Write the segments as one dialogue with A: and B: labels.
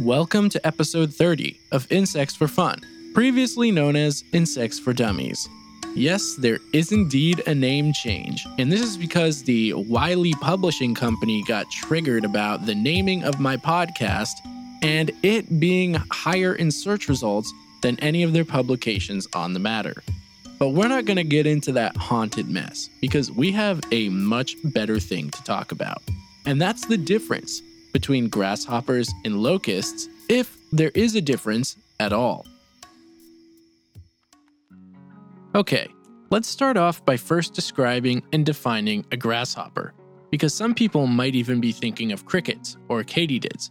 A: Welcome to episode 30 of Insects for Fun, previously known as Insects for Dummies. Yes, there is indeed a name change, and this is because the Wiley Publishing Company got triggered about the naming of my podcast and it being higher in search results than any of their publications on the matter. But we're not going to get into that haunted mess because we have a much better thing to talk about. And that's the difference between grasshoppers and locusts, if there is a difference at all. Okay, let's start off by first describing and defining a grasshopper, because some people might even be thinking of crickets or katydids.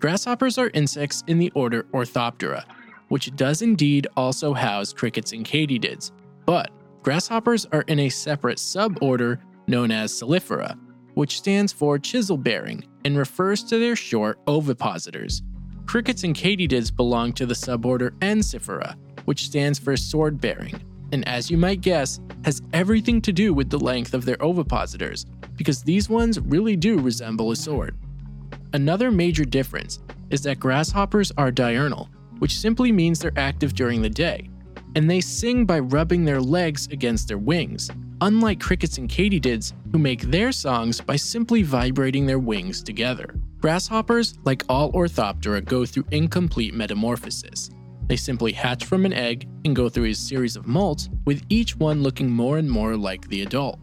A: Grasshoppers are insects in the order Orthoptera, which does indeed also house crickets and katydids, but grasshoppers are in a separate suborder known as Caelifera, which stands for chisel bearing and refers to their short ovipositors. Crickets and katydids belong to the suborder Ensifera, which stands for sword bearing, and as you might guess, has everything to do with the length of their ovipositors, because these ones really do resemble a sword. Another major difference is that grasshoppers are diurnal, which simply means they're active during the day, and they sing by rubbing their legs against their wings, unlike crickets and katydids who make their songs by simply vibrating their wings together. Grasshoppers, like all Orthoptera, go through incomplete metamorphosis. They simply hatch from an egg and go through a series of molts, with each one looking more and more like the adult.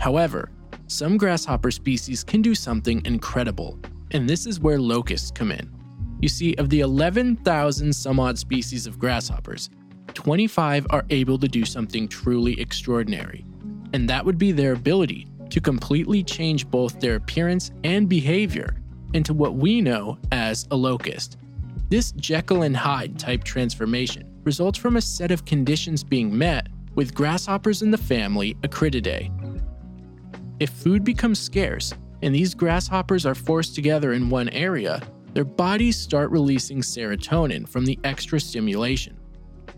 A: However, some grasshopper species can do something incredible, and this is where locusts come in. You see, of the 11,000 some odd species of grasshoppers, 25 are able to do something truly extraordinary and that would be their ability to completely change both their appearance and behavior into what we know as a locust. This Jekyll and Hyde type transformation results from a set of conditions being met with grasshoppers in the family Acrididae. If food becomes scarce and these grasshoppers are forced together in one area, their bodies start releasing serotonin from the extra stimulation.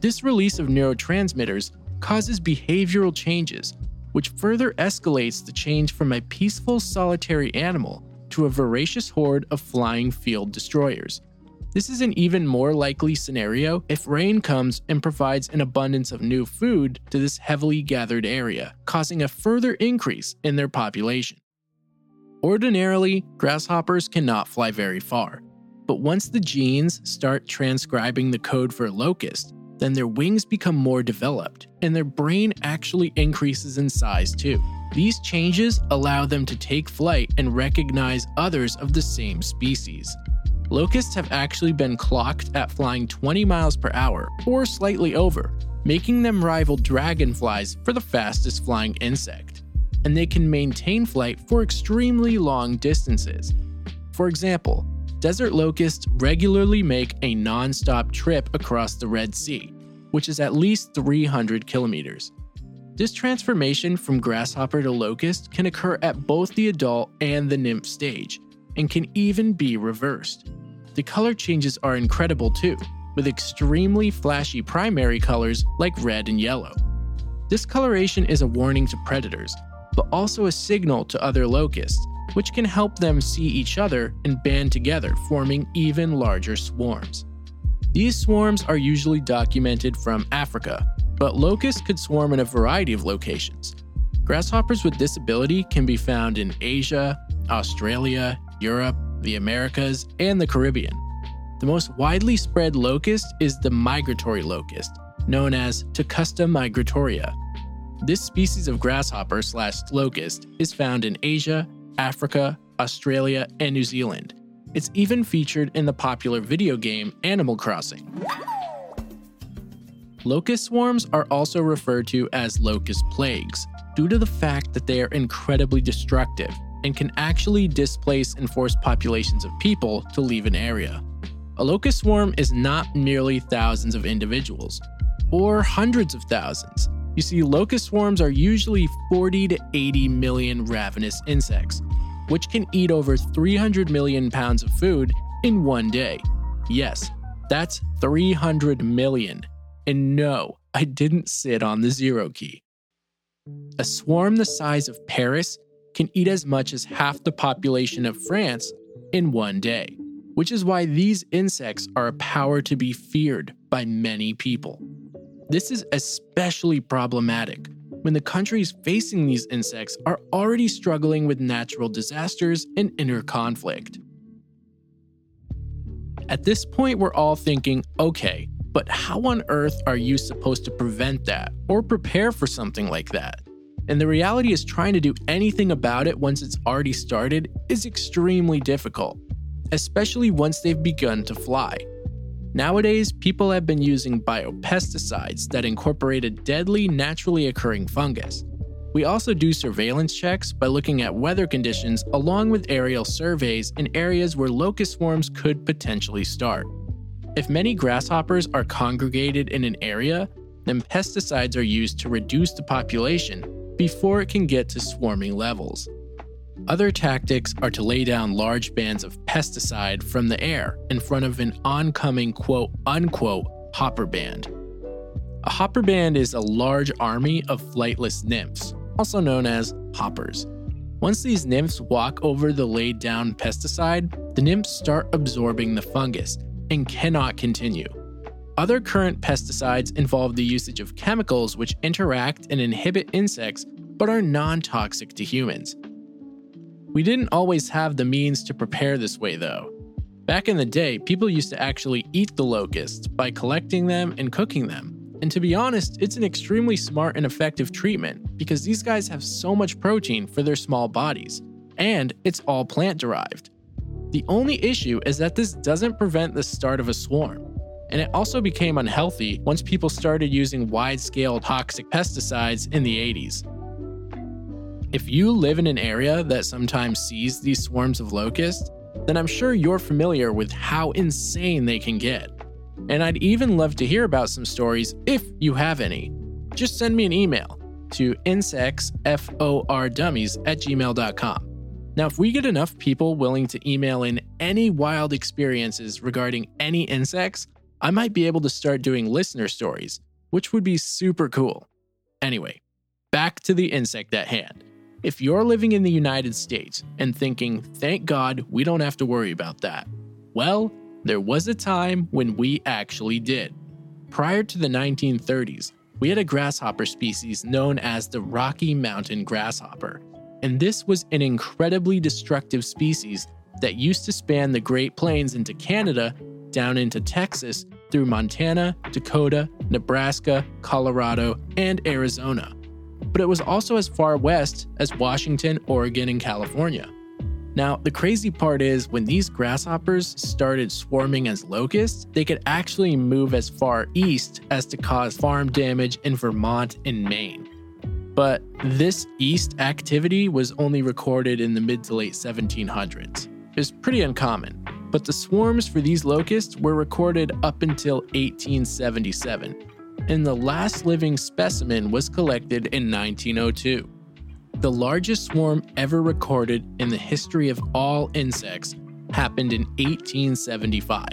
A: This release of neurotransmitters causes behavioral changes which further escalates the change from a peaceful solitary animal to a voracious horde of flying field destroyers. This is an even more likely scenario if rain comes and provides an abundance of new food to this heavily gathered area, causing a further increase in their population. Ordinarily, grasshoppers cannot fly very far, but once the genes start transcribing the code for locust, then their wings become more developed, and their brain actually increases in size too. These changes allow them to take flight and recognize others of the same species. Locusts have actually been clocked at flying 20 miles per hour, or slightly over, making them rival dragonflies for the fastest flying insect. And they can maintain flight for extremely long distances. For example, desert locusts regularly make a non stop trip across the Red Sea, which is at least 300 kilometers. This transformation from grasshopper to locust can occur at both the adult and the nymph stage, and can even be reversed. The color changes are incredible too, with extremely flashy primary colors like red and yellow. This coloration is a warning to predators, but also a signal to other locusts, which can help them see each other and band together, forming even larger swarms. These swarms are usually documented from Africa, but locusts could swarm in a variety of locations. Grasshoppers with this ability can be found in Asia, Australia, Europe, the Americas, and the Caribbean. The most widely spread locust is the migratory locust, known as Locusta migratoria. This species of grasshopper slash locust is found in Asia, Africa, Australia, and New Zealand. It's even featured in the popular video game Animal Crossing. Locust swarms are also referred to as locust plagues due to the fact that they are incredibly destructive and can actually displace and force populations of people to leave an area. A locust swarm is not merely thousands of individuals, or hundreds of thousands. You see, locust swarms are usually 40 to 80 million ravenous insects, which can eat over 300 million pounds of food in one day. Yes, that's 300 million. And no, I didn't sit on the zero key. A swarm the size of Paris can eat as much as half the population of France in one day. which is why these insects are a power to be feared by many people. This is especially problematic when the countries facing these insects are already struggling with natural disasters and inner conflict. At this point, we're all thinking, okay, but how on earth are you supposed to prevent that or prepare for something like that? And the reality is, trying to do anything about it once it's already started is extremely difficult, especially once they've begun to fly. Nowadays, people have been using biopesticides that incorporate a deadly, naturally occurring fungus. We also do surveillance checks by looking at weather conditions along with aerial surveys in areas where locust swarms could potentially start. If many grasshoppers are congregated in an area, then pesticides are used to reduce the population before it can get to swarming levels. Other tactics are to lay down large bands of pesticide from the air in front of an oncoming quote unquote hopper band. A hopper band is a large army of flightless nymphs also known as hoppers. Once these nymphs walk over the laid down pesticide, the nymphs start absorbing the fungus and cannot continue. Other current pesticides involve the usage of chemicals which interact and inhibit insects but are non toxic to humans. We didn't always have the means to prepare this way, though. Back in the day, people used to actually eat the locusts by collecting them and cooking them. And to be honest, it's an extremely smart and effective treatment because these guys have so much protein for their small bodies, and it's all plant derived. The only issue is that this doesn't prevent the start of a swarm, and it also became unhealthy once people started using wide scale toxic pesticides in the 80s. If you live in an area that sometimes sees these swarms of locusts, then I'm sure you're familiar with how insane they can get. And I'd even love to hear about some stories if you have any. Just send me an email to insectsfordummies at gmail.com. Now, if we get enough people willing to email in any wild experiences regarding any insects, I might be able to start doing listener stories, which would be super cool. Anyway, back to the insect at hand. If you're living in the United States and thinking, thank God we don't have to worry about that, well, there was a time when we actually did. Prior to the 1930s, we had a grasshopper species known as the Rocky Mountain grasshopper, and this was an incredibly destructive species that used to span the Great Plains into Canada, down into Texas, through Montana, Dakota, Nebraska, Colorado, and Arizona. But it was also as far west as Washington, Oregon, and California. Now, the crazy part is when these grasshoppers started swarming as locusts, they could actually move as far east as to cause farm damage in Vermont and Maine. But this east activity was only recorded in the mid to late 1700s. It's pretty uncommon, but the swarms for these locusts were recorded up until 1877, and the last living specimen was collected in 1902. The largest swarm ever recorded in the history of all insects happened in 1875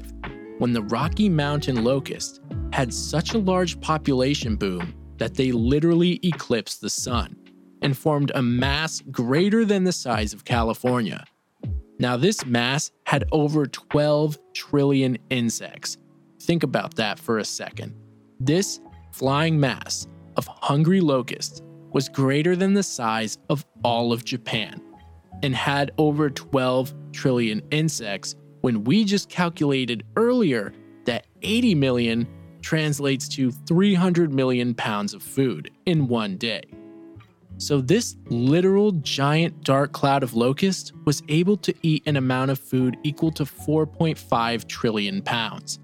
A: when the Rocky Mountain locust had such a large population boom that they literally eclipsed the sun and formed a mass greater than the size of California. Now, this mass had over 12 trillion insects. Think about that for a second. This flying mass of hungry locusts was greater than the size of all of Japan and had over 12 trillion insects when we just calculated earlier that 80 million translates to 300 million pounds of food in one day. So, this literal giant dark cloud of locusts was able to eat an amount of food equal to 4.5 trillion pounds.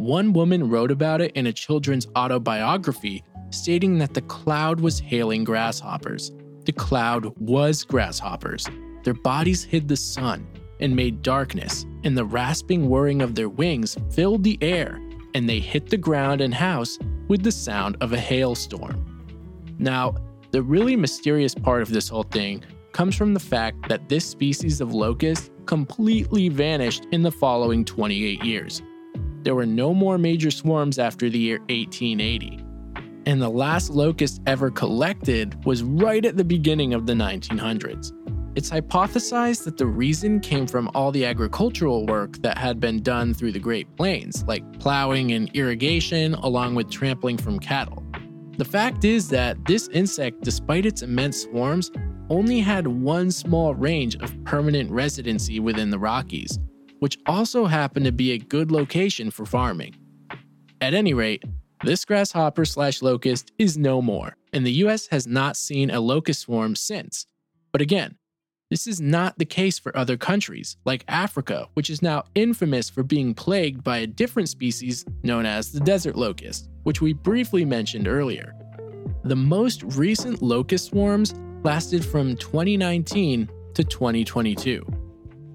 A: One woman wrote about it in a children's autobiography stating that the cloud was hailing grasshoppers. The cloud was grasshoppers. Their bodies hid the sun and made darkness, and the rasping whirring of their wings filled the air, and they hit the ground and house with the sound of a hailstorm. Now, the really mysterious part of this whole thing comes from the fact that this species of locust completely vanished in the following 28 years. There were no more major swarms after the year 1880 and the last locust ever collected was right at the beginning of the 1900s. it's hypothesized that the reason came from all the agricultural work that had been done through the Great Plains, like plowing and irrigation, along with trampling from cattle. The fact is that this insect, despite its immense swarms, only had one small range of permanent residency within the Rockies, which also happened to be a good location for farming. At any rate, this grasshopper slash locust is no more, and the US has not seen a locust swarm since. But again, this is not the case for other countries, like Africa, which is now infamous for being plagued by a different species known as the desert locust, which we briefly mentioned earlier. The most recent locust swarms lasted from 2019 to 2022,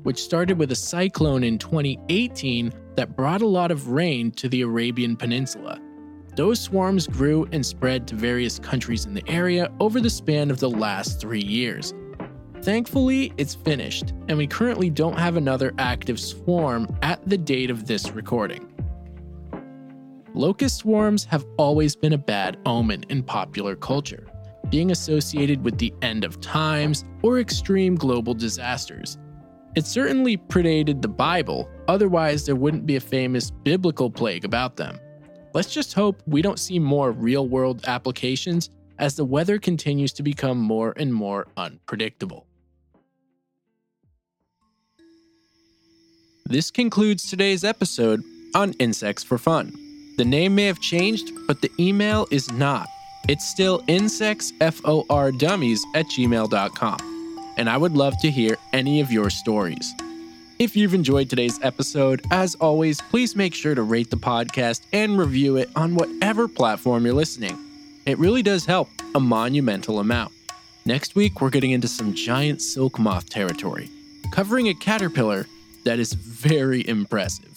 A: which started with a cyclone in 2018 that brought a lot of rain to the Arabian Peninsula. Those swarms grew and spread to various countries in the area over the span of the last three years Thankfully, it's finished, and we currently don't have another active swarm at the date of this recording. Locust swarms have always been a bad omen in popular culture, being associated with the end of times or extreme global disasters. It certainly predated the Bible, otherwise, there wouldn't be a famous biblical plague about them. Let's just hope we don't see more real world applications as the weather continues to become more and more unpredictable. This concludes today's episode on Insects for Fun. The name may have changed, but the email is not. It's still insectsfordummies at gmail.com, and I would love to hear any of your stories. If you've enjoyed today's episode, as always, please make sure to rate the podcast and review it on whatever platform you're listening. It really does help a monumental amount. Next week, we're getting into some giant silk moth territory, covering a caterpillar that is very impressive.